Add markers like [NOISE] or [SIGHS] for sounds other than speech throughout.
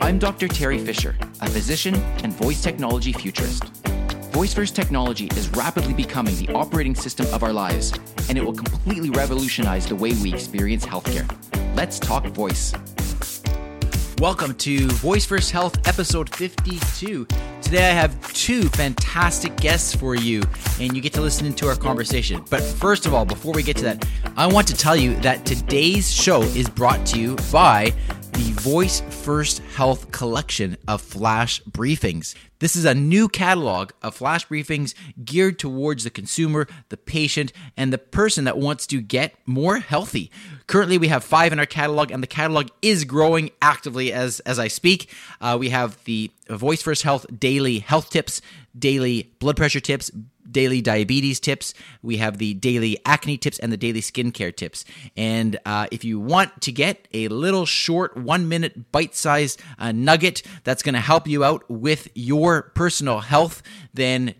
I'm Dr. Teri Fisher, a physician and voice technology futurist. Voice first technology is rapidly becoming the operating system of our lives, and it will completely revolutionize the way we experience healthcare. Let's talk voice. Welcome to Voice First Health, episode 52. Today I have two fantastic guests for you, and you get to listen into our conversation. But first of all, before we get to that, I want to tell you that today's show is brought to you by the Voice First Health collection of flash briefings. This is a new catalog of flash briefings geared towards the consumer, the patient, and the person that wants to get more healthy. Currently, we have five in our catalog, and the catalog is growing actively as, as I speak. Uh, we have the Voice First Health daily health tips, daily blood pressure tips, daily diabetes tips. We have the daily acne tips and the daily skincare tips. And uh, if you want to get a little short, one minute bite sized uh, nugget that's going to help you out with your personal health, then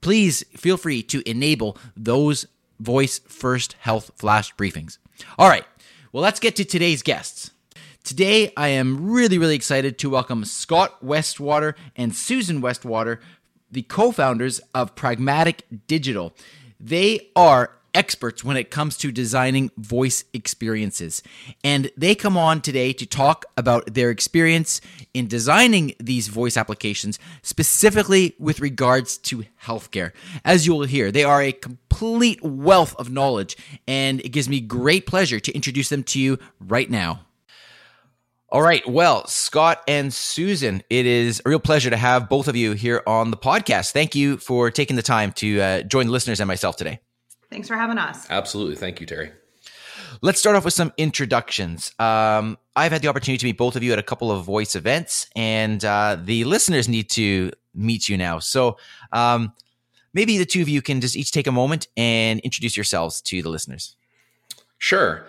please feel free to enable those Voice First Health flash briefings. All right, well, let's get to today's guests. Today, I am really, really excited to welcome Scott Westwater and Susan Westwater the co founders of Pragmatic Digital. They are experts when it comes to designing voice experiences. And they come on today to talk about their experience in designing these voice applications, specifically with regards to healthcare. As you will hear, they are a complete wealth of knowledge, and it gives me great pleasure to introduce them to you right now. All right. Well, Scott and Susan, it is a real pleasure to have both of you here on the podcast. Thank you for taking the time to uh, join the listeners and myself today. Thanks for having us. Absolutely. Thank you, Teri. Let's start off with some introductions. Um, I've had the opportunity to meet both of you at a couple of voice events, and uh, the listeners need to meet you now. So um, maybe the two of you can just each take a moment and introduce yourselves to the listeners. Sure.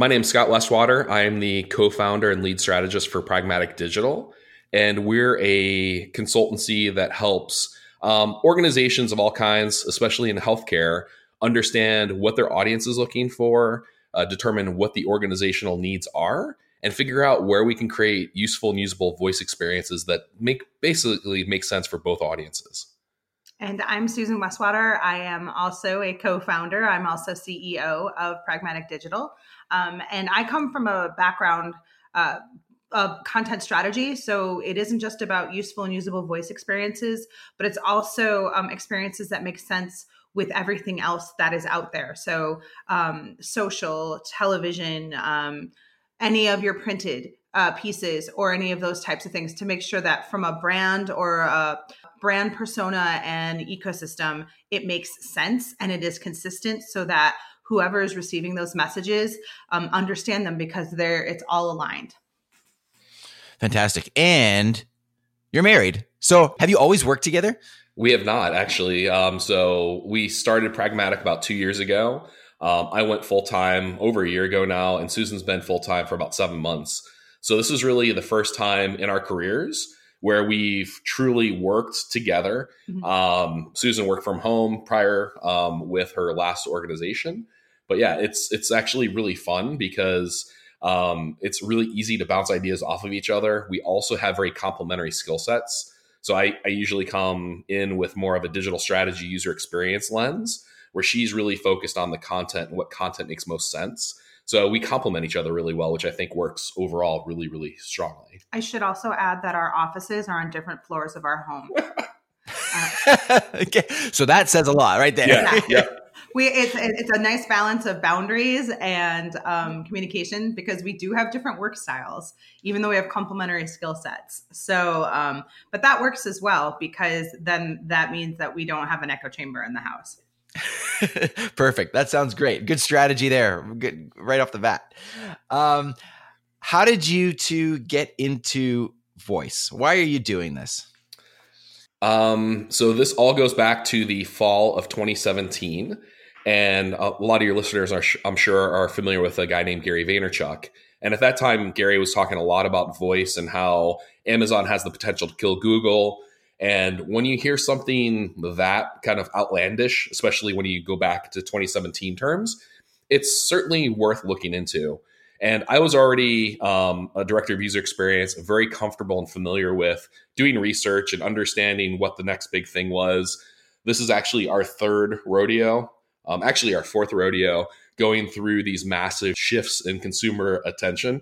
My name is Scott Westwater. I am the co founder and lead strategist for Pragmatic Digital. And we're a consultancy that helps um, organizations of all kinds, especially in healthcare, understand what their audience is looking for, uh, determine what the organizational needs are, and figure out where we can create useful and usable voice experiences that make basically make sense for both audiences. And I'm Susan Westwater. I am also a co founder. I'm also CEO of Pragmatic Digital. Um, and I come from a background uh, of content strategy. So it isn't just about useful and usable voice experiences, but it's also um, experiences that make sense with everything else that is out there. So um, social, television, um, any of your printed uh, pieces, or any of those types of things to make sure that from a brand or a brand persona and ecosystem, it makes sense and it is consistent so that whoever is receiving those messages um, understand them because they're it's all aligned. Fantastic. And you're married. So have you always worked together? We have not actually. Um, so we started pragmatic about two years ago. Um, i went full-time over a year ago now and susan's been full-time for about seven months. So this is really the first time in our careers where we've truly worked together. Mm-hmm. Um, Susan worked from home prior um, with her last organization, but yeah, it's it's actually really fun because um, it's really easy to bounce ideas off of each other. We also have very complementary skill sets. So I, I usually come in with more of a digital strategy user experience lens, where she's really focused on the content and what content makes most sense. So we complement each other really well, which I think works overall really, really strongly. I should also add that our offices are on different floors of our home. [LAUGHS] uh, [LAUGHS] okay. So that says a lot right there. Yeah. yeah [LAUGHS] we it's it's a nice balance of boundaries and um, communication because we do have different work styles, even though we have complementary skill sets. So, um, but that works as well because then that means that we don't have an echo chamber in the house. [LAUGHS] Perfect. That sounds great. Good strategy there. Good right off the bat. Um, how did you two get into voice? Why are you doing this? Um, so this all goes back to the fall of 2017. And a lot of your listeners are, I'm sure, are familiar with a guy named Gary Vaynerchuk. And at that time, Gary was talking a lot about voice and how Amazon has the potential to kill Google. And when you hear something that kind of outlandish, especially when you go back to 2017 terms, it's certainly worth looking into. And I was already um, a director of user experience, very comfortable and familiar with doing research and understanding what the next big thing was. This is actually our third rodeo, um, actually, our fourth rodeo, going through these massive shifts in consumer attention.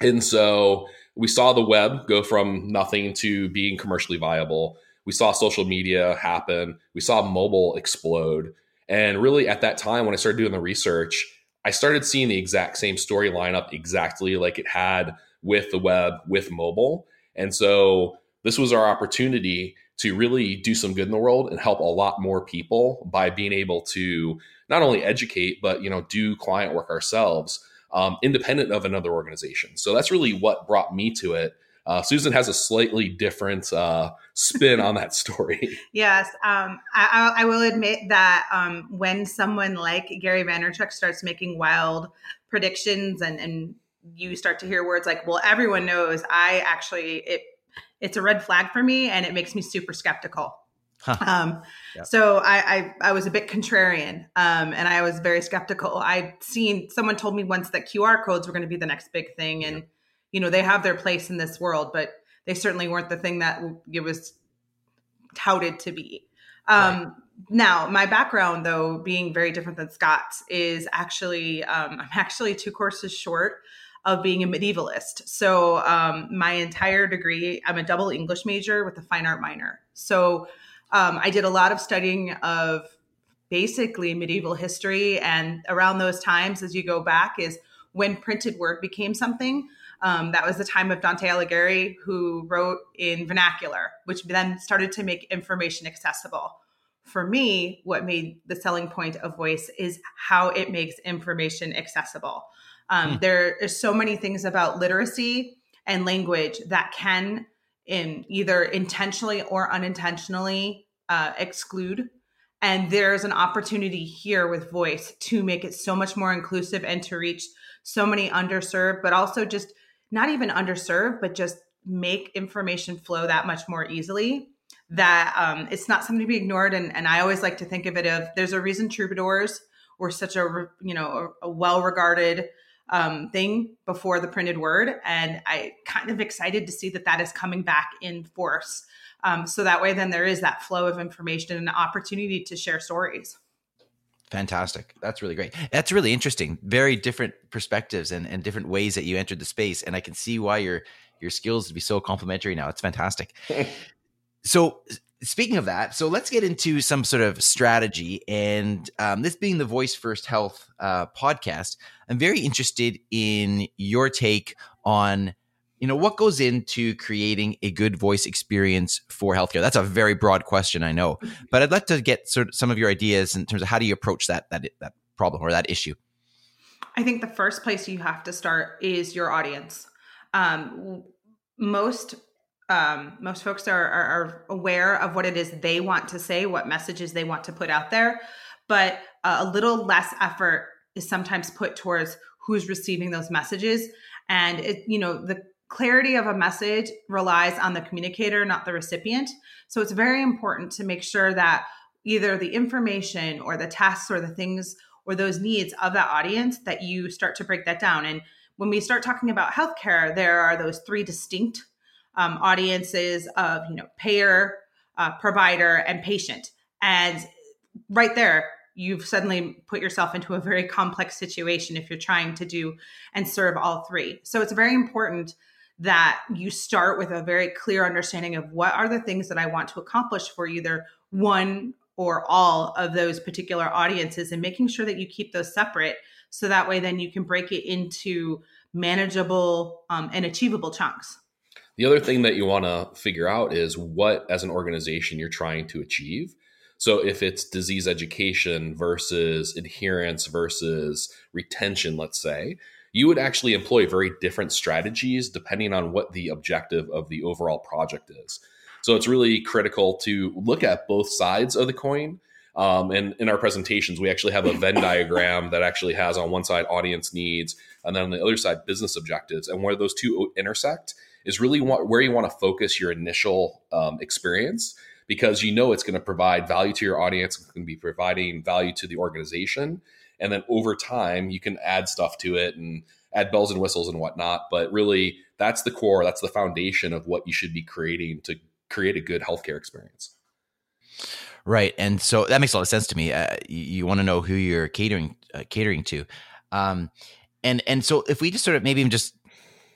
And so we saw the web go from nothing to being commercially viable. We saw social media happen. We saw mobile explode. And really, at that time, when I started doing the research, I started seeing the exact same story line up exactly like it had with the web, with mobile. And so this was our opportunity to really do some good in the world and help a lot more people by being able to not only educate, but you know, do client work ourselves, um, independent of another organization. So that's really what brought me to it. Uh, Susan has a slightly different uh, spin on that story. [LAUGHS] Yes, um, I, I, will admit that um, when someone like Gary Vaynerchuk starts making wild predictions and, and you start to hear words like, "Well, everyone knows," I actually it it's a red flag for me, and it makes me super skeptical. Huh. Um, yep. So I, I, I was a bit contrarian, um, and I was very skeptical. I'd seen someone told me once that QR codes were going to be the next big thing, and yep. you know they have their place in this world, but they certainly weren't the thing that it was touted to be. Um, right. Now, my background, though, being very different than Scott's, is actually um, I'm actually two courses short of being a medievalist. So um, my entire degree, I'm a double English major with a fine art minor. So um, I did a lot of studying of basically medieval history. And around those times, as you go back, is when printed word became something. Um, that was the time of Dante Alighieri, who wrote in vernacular, which then started to make information accessible. For me, what made the selling point of voice is how it makes information accessible. Um. There are so many things about literacy and language that can, in either intentionally or unintentionally, uh, exclude. And there's an opportunity here with voice to make it so much more inclusive and to reach so many underserved, but also just not even underserved, but just make information flow that much more easily that um, it's not something to be ignored. And, and I always like to think of it of there's a reason troubadours were such a you know a, a well regarded um, thing before the printed word. And I kind of excited to see that that is coming back in force. Um, so that way, then there is that flow of information and opportunity to share stories. Fantastic. That's really great. That's really interesting. Very different perspectives and, and different ways that you entered the space. And I can see why your your skills to be so complementary now. It's fantastic. [LAUGHS] so speaking of that, so let's get into some sort of strategy. And um, this being the Voice First Health uh, podcast, I'm very interested in your take on, you know, what goes into creating a good voice experience for healthcare. That's a very broad question, I know, but I'd like to get sort of some of your ideas in terms of how do you approach that that that problem or that issue. I think the first place you have to start is your audience. Um, most um, most folks are, are, are, aware of what it is they want to say, what messages they want to put out there, but uh, a little less effort is sometimes put towards who's receiving those messages. And it, you know, the clarity of a message relies on the communicator, not the recipient. So it's very important to make sure that either the information or the tasks or the things or those needs of that audience that you start to break that down. And when we start talking about healthcare, there are those three distinct um, audiences of you know payer, uh, provider, and patient, and right there you've suddenly put yourself into a very complex situation if you're trying to do and serve all three. So it's very important that you start with a very clear understanding of what are the things that I want to accomplish for either one or all of those particular audiences and making sure that you keep those separate so that way then you can break it into manageable um, and achievable chunks. The other thing that you want to figure out is what, as an organization, you're trying to achieve. So if it's disease education versus adherence versus retention, let's say, you would actually employ very different strategies depending on what the objective of the overall project is. So it's really critical to look at both sides of the coin. Um, and in our presentations, we actually have a Venn diagram that actually has on one side audience needs, and then on the other side business objectives, and where those two intersect is really where you want to focus your initial um, experience because you know it's going to provide value to your audience, it's going to be providing value to the organization. And then over time, you can add stuff to it and add bells and whistles and whatnot. But really, that's the core, that's the foundation of what you should be creating to create a good healthcare experience. Right, and so that makes a lot of sense to me. Uh, you, you want to know who you're catering uh, catering to, um, and and so if we just sort of maybe even just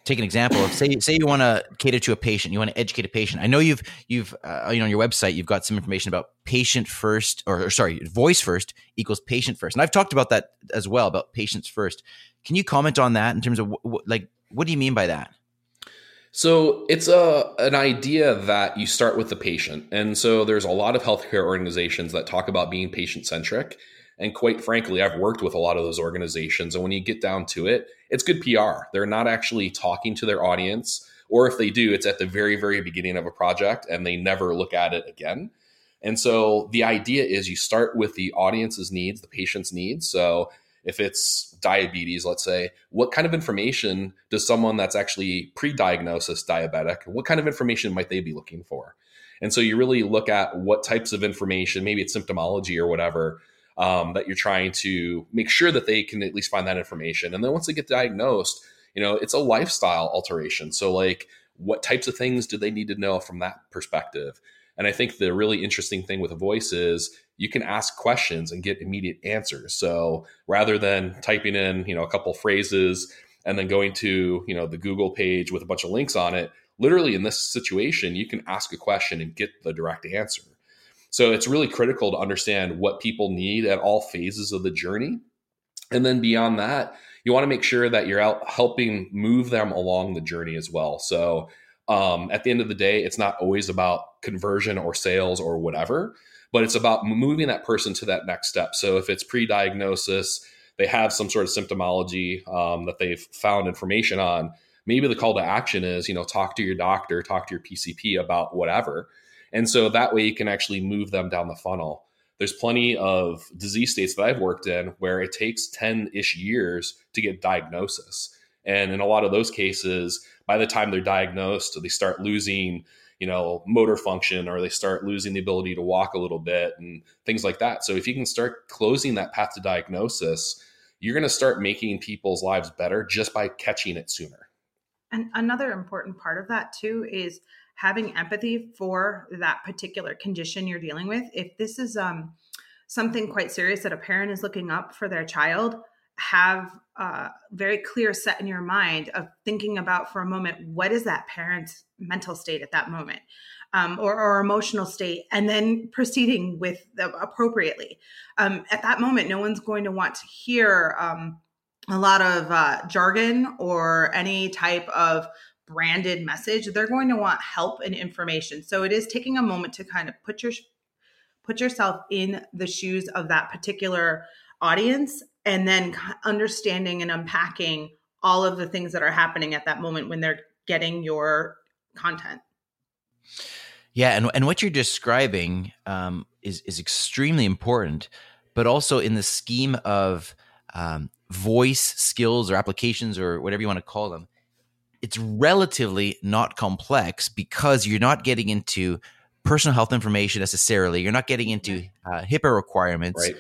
take an example of say say you want to cater to a patient, you want to educate a patient. I know you've you've uh, you know on your website you've got some information about patient first or, or sorry voice first equals patient first, and I've talked about that as well about patients first. Can you comment on that in terms of like what do you mean by that? So it's a an idea that you start with the patient, and so there's a lot of healthcare organizations that talk about being patient centric. And quite frankly, I've worked with a lot of those organizations, and when you get down to it, it's good PR. They're not actually talking to their audience, or if they do, it's at the very very beginning of a project, and they never look at it again. And so the idea is you start with the audience's needs, the patient's needs. So if it's diabetes, let's say, what kind of information does someone that's actually pre diagnosis diabetic, what kind of information might they be looking for? And so you really look at what types of information, maybe it's symptomology or whatever, um, that you're trying to make sure that they can at least find that information. And then once they get diagnosed, you know, it's a lifestyle alteration. So, like, what types of things do they need to know from that perspective? And I think the really interesting thing with a voice is you can ask questions and get immediate answers. So rather than typing in, you know, a couple phrases and then going to, you know, the Google page with a bunch of links on it, literally in this situation, you can ask a question and get the direct answer. So it's really critical to understand what people need at all phases of the journey. And then beyond that, you want to make sure that you're out helping move them along the journey as well. So um, at the end of the day, it's not always about conversion or sales or whatever, but it's about moving that person to that next step. So if it's pre diagnosis, they have some sort of symptomology um, that they've found information on. Maybe the call to action is, you know, talk to your doctor, talk to your PCP about whatever. And so that way you can actually move them down the funnel. There's plenty of disease states that I've worked in where it takes 10 ish years to get diagnosis. And in a lot of those cases, by the time they're diagnosed, they start losing, you know, motor function or they start losing the ability to walk a little bit and things like that. So if you can start closing that path to diagnosis, you're going to start making people's lives better just by catching it sooner. And another important part of that too is having empathy for that particular condition you're dealing with. If this is um, something quite serious that a parent is looking up for their child, have a very clear set in your mind of thinking about for a moment what is that parent's mental state at that moment um, or, or, emotional state and then proceeding with them appropriately um, at that moment no one's going to want to hear um, a lot of uh, jargon or any type of branded message they're going to want help and information so it is taking a moment to kind of put your put yourself in the shoes of that particular audience and then understanding and unpacking all of the things that are happening at that moment when they're getting your content. Yeah, and and what you're describing um, is is extremely important, but also in the scheme of um, voice skills or applications or whatever you want to call them, it's relatively not complex because you're not getting into personal health information necessarily. You're not getting into uh, HIPAA requirements.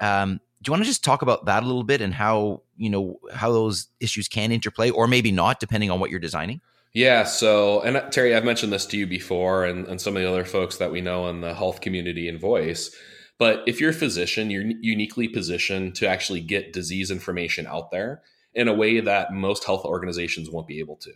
Right. Um, do you want to just talk about that a little bit and how you know how those issues can interplay or maybe not depending on what you're designing yeah so and uh, teri i've mentioned this to you before and, and some of the other folks that we know in the health community and voice but if you're a physician you're uniquely positioned to actually get disease information out there in a way that most health organizations won't be able to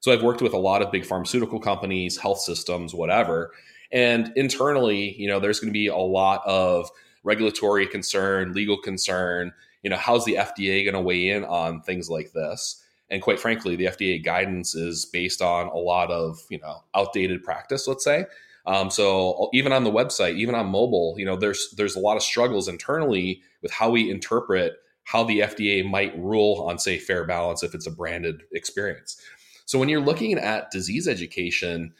so i've worked with a lot of big pharmaceutical companies health systems whatever and internally you know there's going to be a lot of regulatory concern, legal concern. You know, how's the FDA going to weigh in on things like this? And quite frankly, the FDA guidance is based on a lot of you know outdated practice. Let's say. Um, so even on the website, even on mobile, you know, there's there's a lot of struggles internally with how we interpret how the FDA might rule on, say, fair balance if it's a branded experience. So when you're looking at disease education,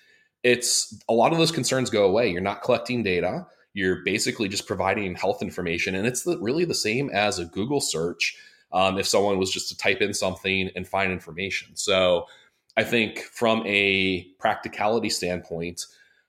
it's a lot of those concerns go away. You're not collecting data you're basically just providing health information and it's the, really the same as a google search um, if someone was just to type in something and find information so i think from a practicality standpoint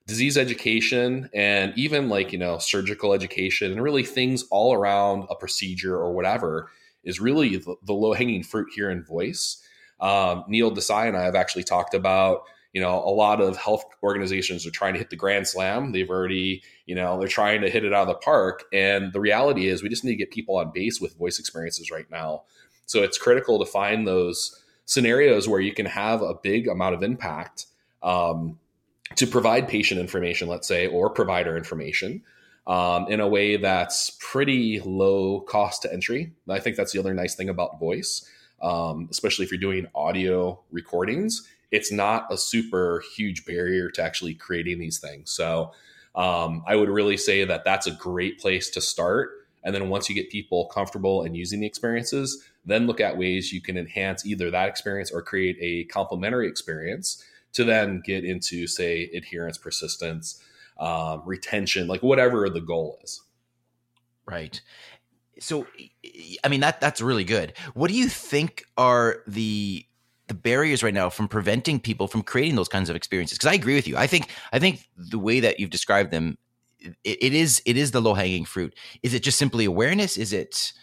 disease education and even like you know surgical education and really things all around a procedure or whatever is really the, the low hanging fruit here in voice. Um, Neil Desai and I have actually talked about you know a lot of health organizations are trying to hit the grand slam. They've already you know they're trying to hit it out of the park. And the reality is we just need to get people on base with voice experiences right now. So it's critical to find those scenarios where you can have a big amount of impact um, to provide patient information let's say or provider information um, in a way that's pretty low cost to entry i think that's the other nice thing about voice um, especially if you're doing audio recordings it's not a super huge barrier to actually creating these things. So um, I would really say that that's a great place to start. And then once you get people comfortable and using the experiences, then look at ways you can enhance either that experience or create a complementary experience to then get into, say, adherence, persistence, um, retention, like whatever the goal is. Right. So, I mean that that's really good. What do you think are the the barriers right now from preventing people from creating those kinds of experiences because i agree with you i think i think the way that you've described them it, it is it is the low hanging fruit is it just simply awareness is it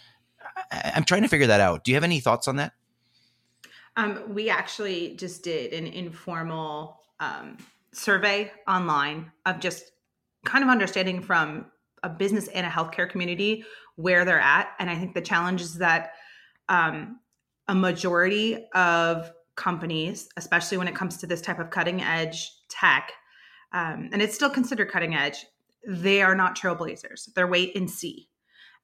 i'm trying to figure that out do you have any thoughts on that um, we actually just did an informal um, survey online of just kind of understanding from a business and a healthcare community where they're at and i think the challenge is that um, a majority of companies, especially when it comes to this type of cutting edge tech, um, and it's still considered cutting edge, they are not trailblazers. They're wait and see.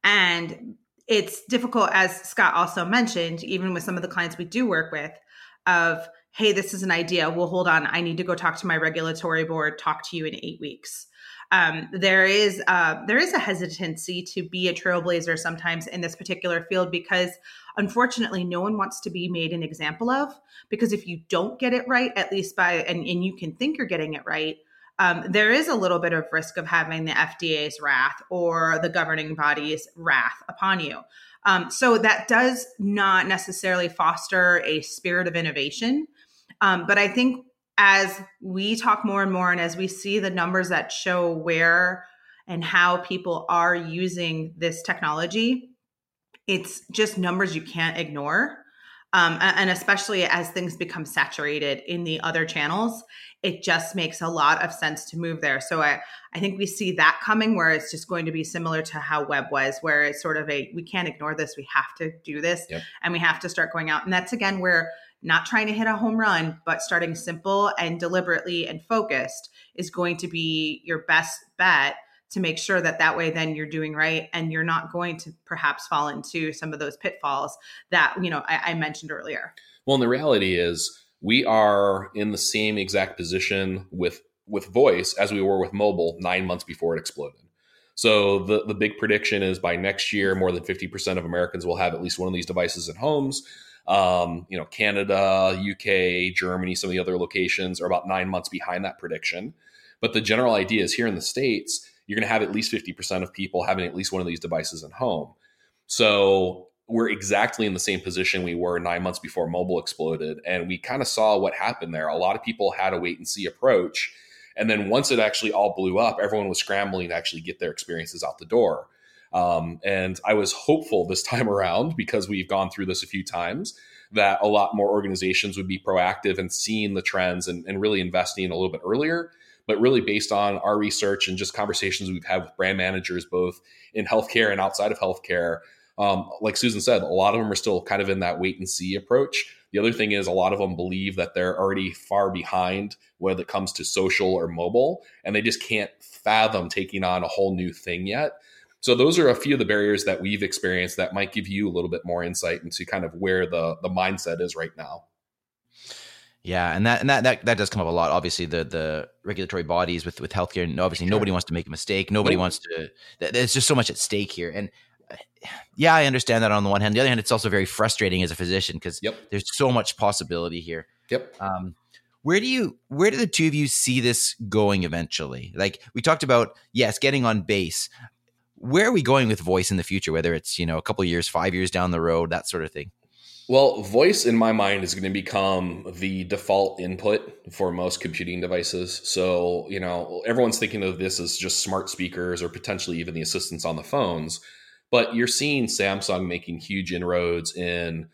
And it's difficult, as Scott also mentioned, even with some of the clients we do work with, of, hey, this is an idea. Well, hold on. I need to go talk to my regulatory board, talk to you in eight weeks. Um, there is uh, there is a hesitancy to be a trailblazer sometimes in this particular field because unfortunately no one wants to be made an example of because if you don't get it right at least by and, and you can think you're getting it right um, there is a little bit of risk of having the fda's wrath or the governing body's wrath upon you um, so that does not necessarily foster a spirit of innovation um, but i think as we talk more and more and as we see the numbers that show where and how people are using this technology, it's just numbers you can't ignore. Um, and especially as things become saturated in the other channels, it just makes a lot of sense to move there. So I, I think we see that coming where it's just going to be similar to how web was, where it's sort of a we can't ignore this, we have to do this, yep. and we have to start going out. And that's again where not trying to hit a home run, but starting simple and deliberately and focused is going to be your best bet to make sure that that way then you're doing right and you're not going to perhaps fall into some of those pitfalls that you know I, I mentioned earlier. Well, and the reality is we are in the same exact position with with voice as we were with mobile nine months before it exploded. So the the big prediction is by next year, more than fifty percent of Americans will have at least one of these devices at homes. Um, you know, Canada, UK, Germany, some of the other locations are about nine months behind that prediction. But the general idea is here in the States, you're going to have at least 50% of people having at least one of these devices at home. So we're exactly in the same position we were nine months before mobile exploded. And we kind of saw what happened there. A lot of people had a wait and see approach. And then once it actually all blew up, everyone was scrambling to actually get their experiences out the door. Um, and I was hopeful this [LAUGHS] time around because we've gone through this a few times that a lot more organizations would be proactive and seeing the trends and, and really investing a little bit earlier. But really, based on our research and just conversations we've had with brand managers, both in healthcare and outside of healthcare, um, like Susan said, a lot of them are still kind of in that wait and see approach. The other thing is, a lot of them believe that they're already far behind when it comes to social or mobile, and they just can't fathom taking on a whole new thing yet. So those are a few of the barriers that we've experienced that might give you a little bit more insight into kind of where the the mindset is right now. Yeah, and that and that that, that does come up a lot. Obviously, the the regulatory bodies with with healthcare, and obviously sure. nobody wants to make a mistake. Nobody nope. wants to. There's just so much at stake here, and [SIGHS] yeah, I understand that on the one hand. The other hand, it's also very frustrating as a physician because yep. there's so much possibility here. Yep. Um, where do you where do the two of you see this going eventually? Like we talked about, yes, getting on base where are we going with voice in the future? Whether it's you know a couple years, five years down the road, that sort of thing. Well, voice in my mind is going to become the default input for most computing devices. So, you know, everyone's thinking of this as just smart speakers or potentially even the assistants on the phones. But you're seeing Samsung making huge inroads in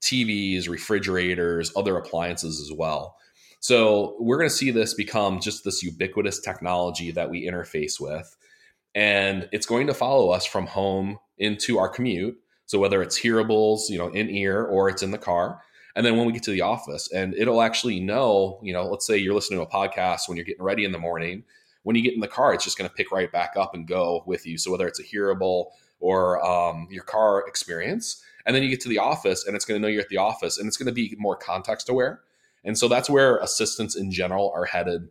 TVs, refrigerators, other appliances as well. So we're going to see this become just this ubiquitous technology that we interface with. And it's going to follow us from home into our commute. So whether it's hearables, you know, in ear or it's in the car. And then when we get to the office, and it'll actually know, you know, let's say you're listening to a podcast when you're getting ready in the morning. When you get in the car, it's just going to pick right back up and go with you. So whether it's a hearable or um, your car experience, and then you get to the office and it's going to know you're at the office and it's going to be more context aware. And so that's where assistants in general are headed.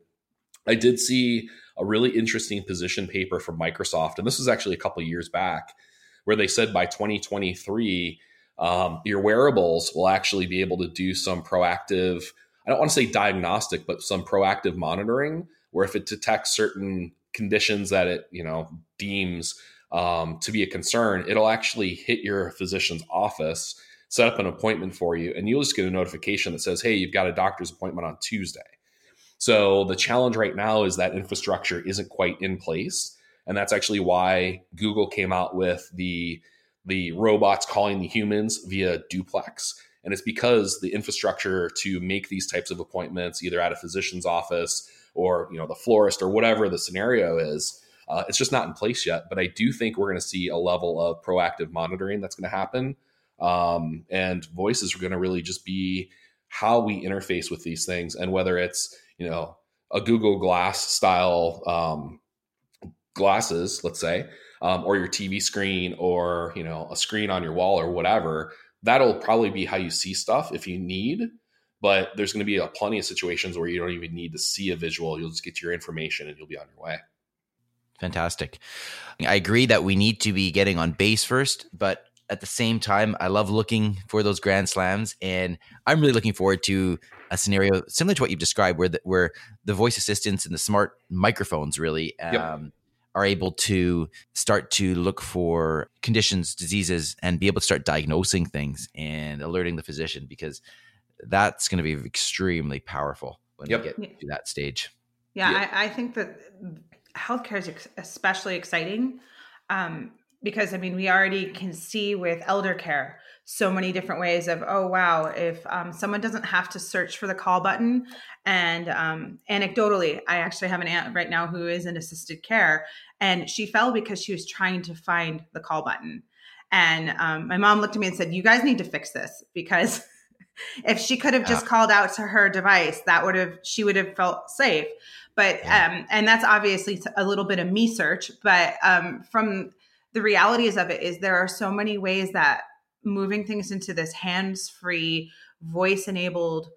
I did see a really interesting position paper from Microsoft, and this was actually a couple years back, where they said by 2023, um, your wearables will actually be able to do some proactive, I don't want to say diagnostic, but some proactive monitoring, where if it detects certain conditions that it, you know, deems um, to be a concern, it'll actually hit your physician's office, set up an appointment for you, and you'll just get a notification that says, hey, you've got a doctor's appointment on Tuesday. So the challenge right now is that infrastructure isn't quite in place. And that's actually why Google came out with the the robots calling the humans via duplex. And it's because the infrastructure to make these types of appointments, either at a physician's office or you know the florist or whatever the scenario is, uh, it's just not in place yet, but I do think we're going to see a level of proactive monitoring that's going to happen. Um, and voices are going to really just be how we interface with these things and whether it's, you know, a Google Glass style um, glasses, let's say, um, or your TV screen or, you know, a screen on your wall or whatever, that'll probably be how you see stuff if you need. But there's going to be a plenty of situations where you don't even need to see a visual. You'll just get your information and you'll be on your way. Fantastic. I agree that we need to be getting on base first, but at the same time, I love looking for those grand slams, and I'm really looking forward to a scenario similar to what you've described, where the, where the voice assistants and the smart microphones really um, yep. Are able to start to look for conditions, diseases, and be able to start diagnosing things and alerting the physician because that's going to be extremely powerful when yep. we get to that stage. Yeah, yeah. I, I think that healthcare is ex- especially exciting um, because I mean we already can see with elder care so many different ways of oh wow if um, someone doesn't have to search for the call button. And um, anecdotally I actually have an aunt right now who is in assisted care and she fell because she was trying to find the call button. And um, my mom looked at me and said you guys need to fix this because [LAUGHS] if she could have just uh, called out to her device that would have she would have felt safe. But um, and that's obviously a little bit of me search but um, from the realities of it is there are so many ways that moving things into this hands-free voice-enabled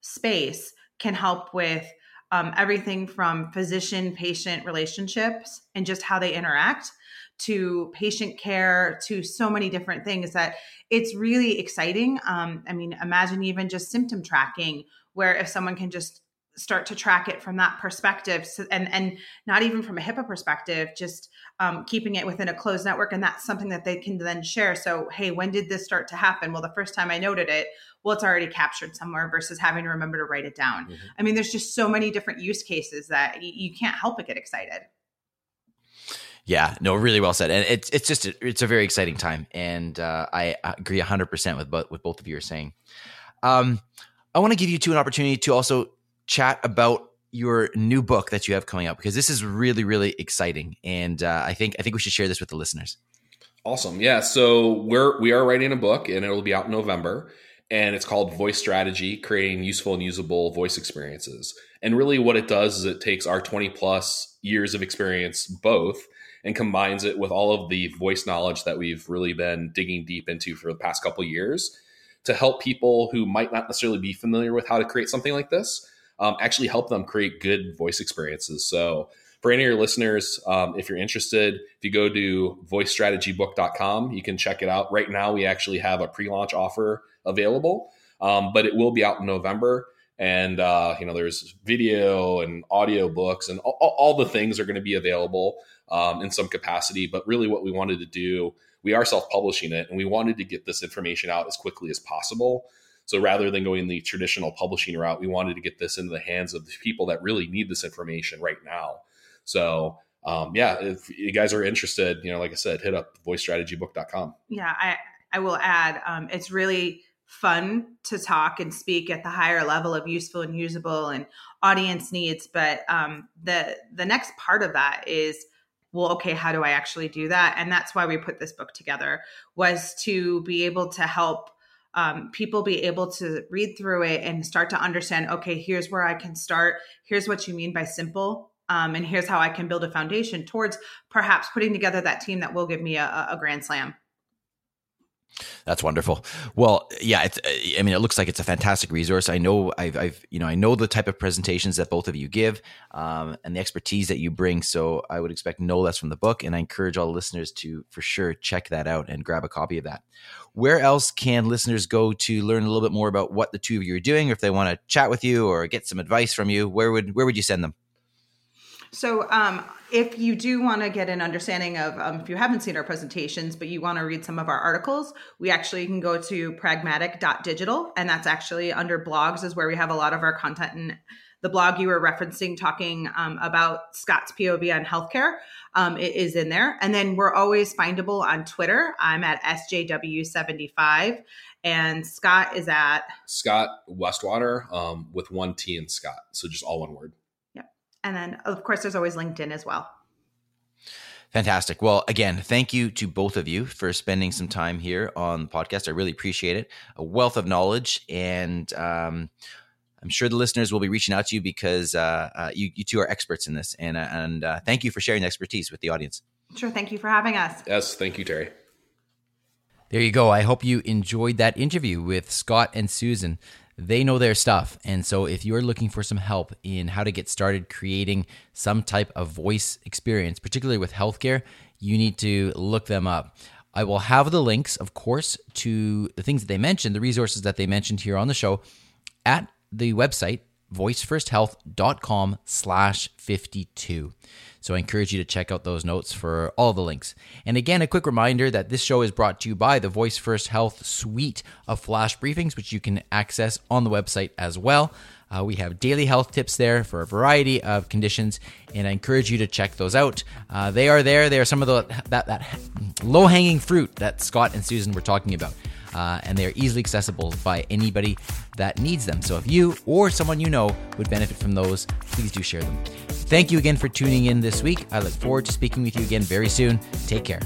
space can help with um, everything from physician patient relationships and just how they interact to patient care to so many different things that it's really exciting. Um, i mean imagine even just symptom tracking where if someone can just start to track it from that perspective. So, and and not even from a HIPAA perspective just um, keeping it within a closed network and that's something that they can then share. So hey when did this start to happen? Well the first time I noted it well it's already captured somewhere versus having to remember to write it down. Mm-hmm. I mean there's just so many different use cases that y- you can't help but get excited. Yeah, no, really well said, and it's it's just a, it's a very exciting time, and uh, I agree hundred percent with both with both of you are saying. Um, I want to give you two an opportunity to also chat about your new book that you have coming up because this is really really exciting. And uh, i think i think we should share this with the listeners. Awesome. Yeah so we're we are writing a book and it'll be out in november and it's called voice strategy creating useful and usable voice experiences. And really what it does is it takes our 20 plus years of experience both and combines it with all of the voice knowledge that we've really been digging deep into for the past couple years to help people who might not necessarily be familiar with how to create something like this um, actually help them create good voice experiences. So, for any of your listeners, um, if you're interested, if you go to voicestrategybook.com, you can check it out. Right now, we actually have a pre launch offer available, um, but it will be out in November. And, uh, you know, there's video and audio books and all, all the things are going to be available um, in some capacity. But really, what we wanted to do, we are self publishing it and we wanted to get this information out as quickly as possible. So rather than going the traditional publishing route, we wanted to get this into the hands of the people that really need this information right now. So um, yeah, if you guys are interested, you know, like I said, hit up voicestrategybook.com. Yeah, I I will add, um, it's really fun to talk and speak at the higher level of useful and usable and audience needs, but um, the the next part of that is well okay how do i actually do that and that's why we put this book together was to be able to help um, people be able to read through it and start to understand okay here's where i can start. Here's what you mean by simple. Um, and here's how i can build a foundation towards perhaps putting together that team that will give me a, a grand slam that's wonderful. Well, yeah, it's, I mean, it looks like it's a fantastic resource. I know I've, I've, you know, I know the type of presentations that both of you give um, and the expertise that you bring. So I would expect no less from the book. And I encourage all listeners to, for sure, check that out and grab a copy of that. Where else can listeners go to learn a little bit more about what the two of you are doing, or if they want to chat with you or get some advice from you? Where would, where would you send them? So, um, if you do want to get an understanding of, um, if you haven't seen our presentations, but you want to read some of our articles, we actually can go to pragmatic.digital. And that's actually under blogs, is where we have a lot of our content. And the blog you were referencing, talking um, about Scott's POV on healthcare, um, it is in there. And then we're always findable on Twitter. I'm at SJW75, and Scott is at Scott Westwater um, with one T in Scott. So just all one word. And then, of course, there's always LinkedIn as well. Fantastic. Well, again, thank you to both of you for spending some time here on the podcast. I really appreciate it. A wealth of knowledge, and um, I'm sure the listeners will be reaching out to you because uh, uh, you, you, two are experts in this. And uh, and uh, thank you for sharing the expertise with the audience. Sure. Thank you for having us. Yes. Thank you, Teri. There you go. I hope you enjoyed that interview with Scott and Susan they know their stuff. And so if you're looking for some help in how to get started creating some type of voice experience, particularly with healthcare, you need to look them up. I will have the links, of course, to the things that they mentioned, the resources that they mentioned here on the show at the website voicefirst.health.com slash 52. So I encourage you to check out those notes for all the links. And again, a quick reminder that this show is brought to you by the Voice First Health suite of flash briefings, which you can access on the website as well. Uh, we have daily health tips there for a variety of conditions, and I encourage you to check those out. Uh, they are there. They are some of the that, that low hanging fruit that Scott and Susan were talking about uh, and they are easily accessible by anybody that needs them. So if you or someone you know would benefit from those, please do share them. Thank you again for tuning in this week. I look forward to speaking with you again very soon. Take care.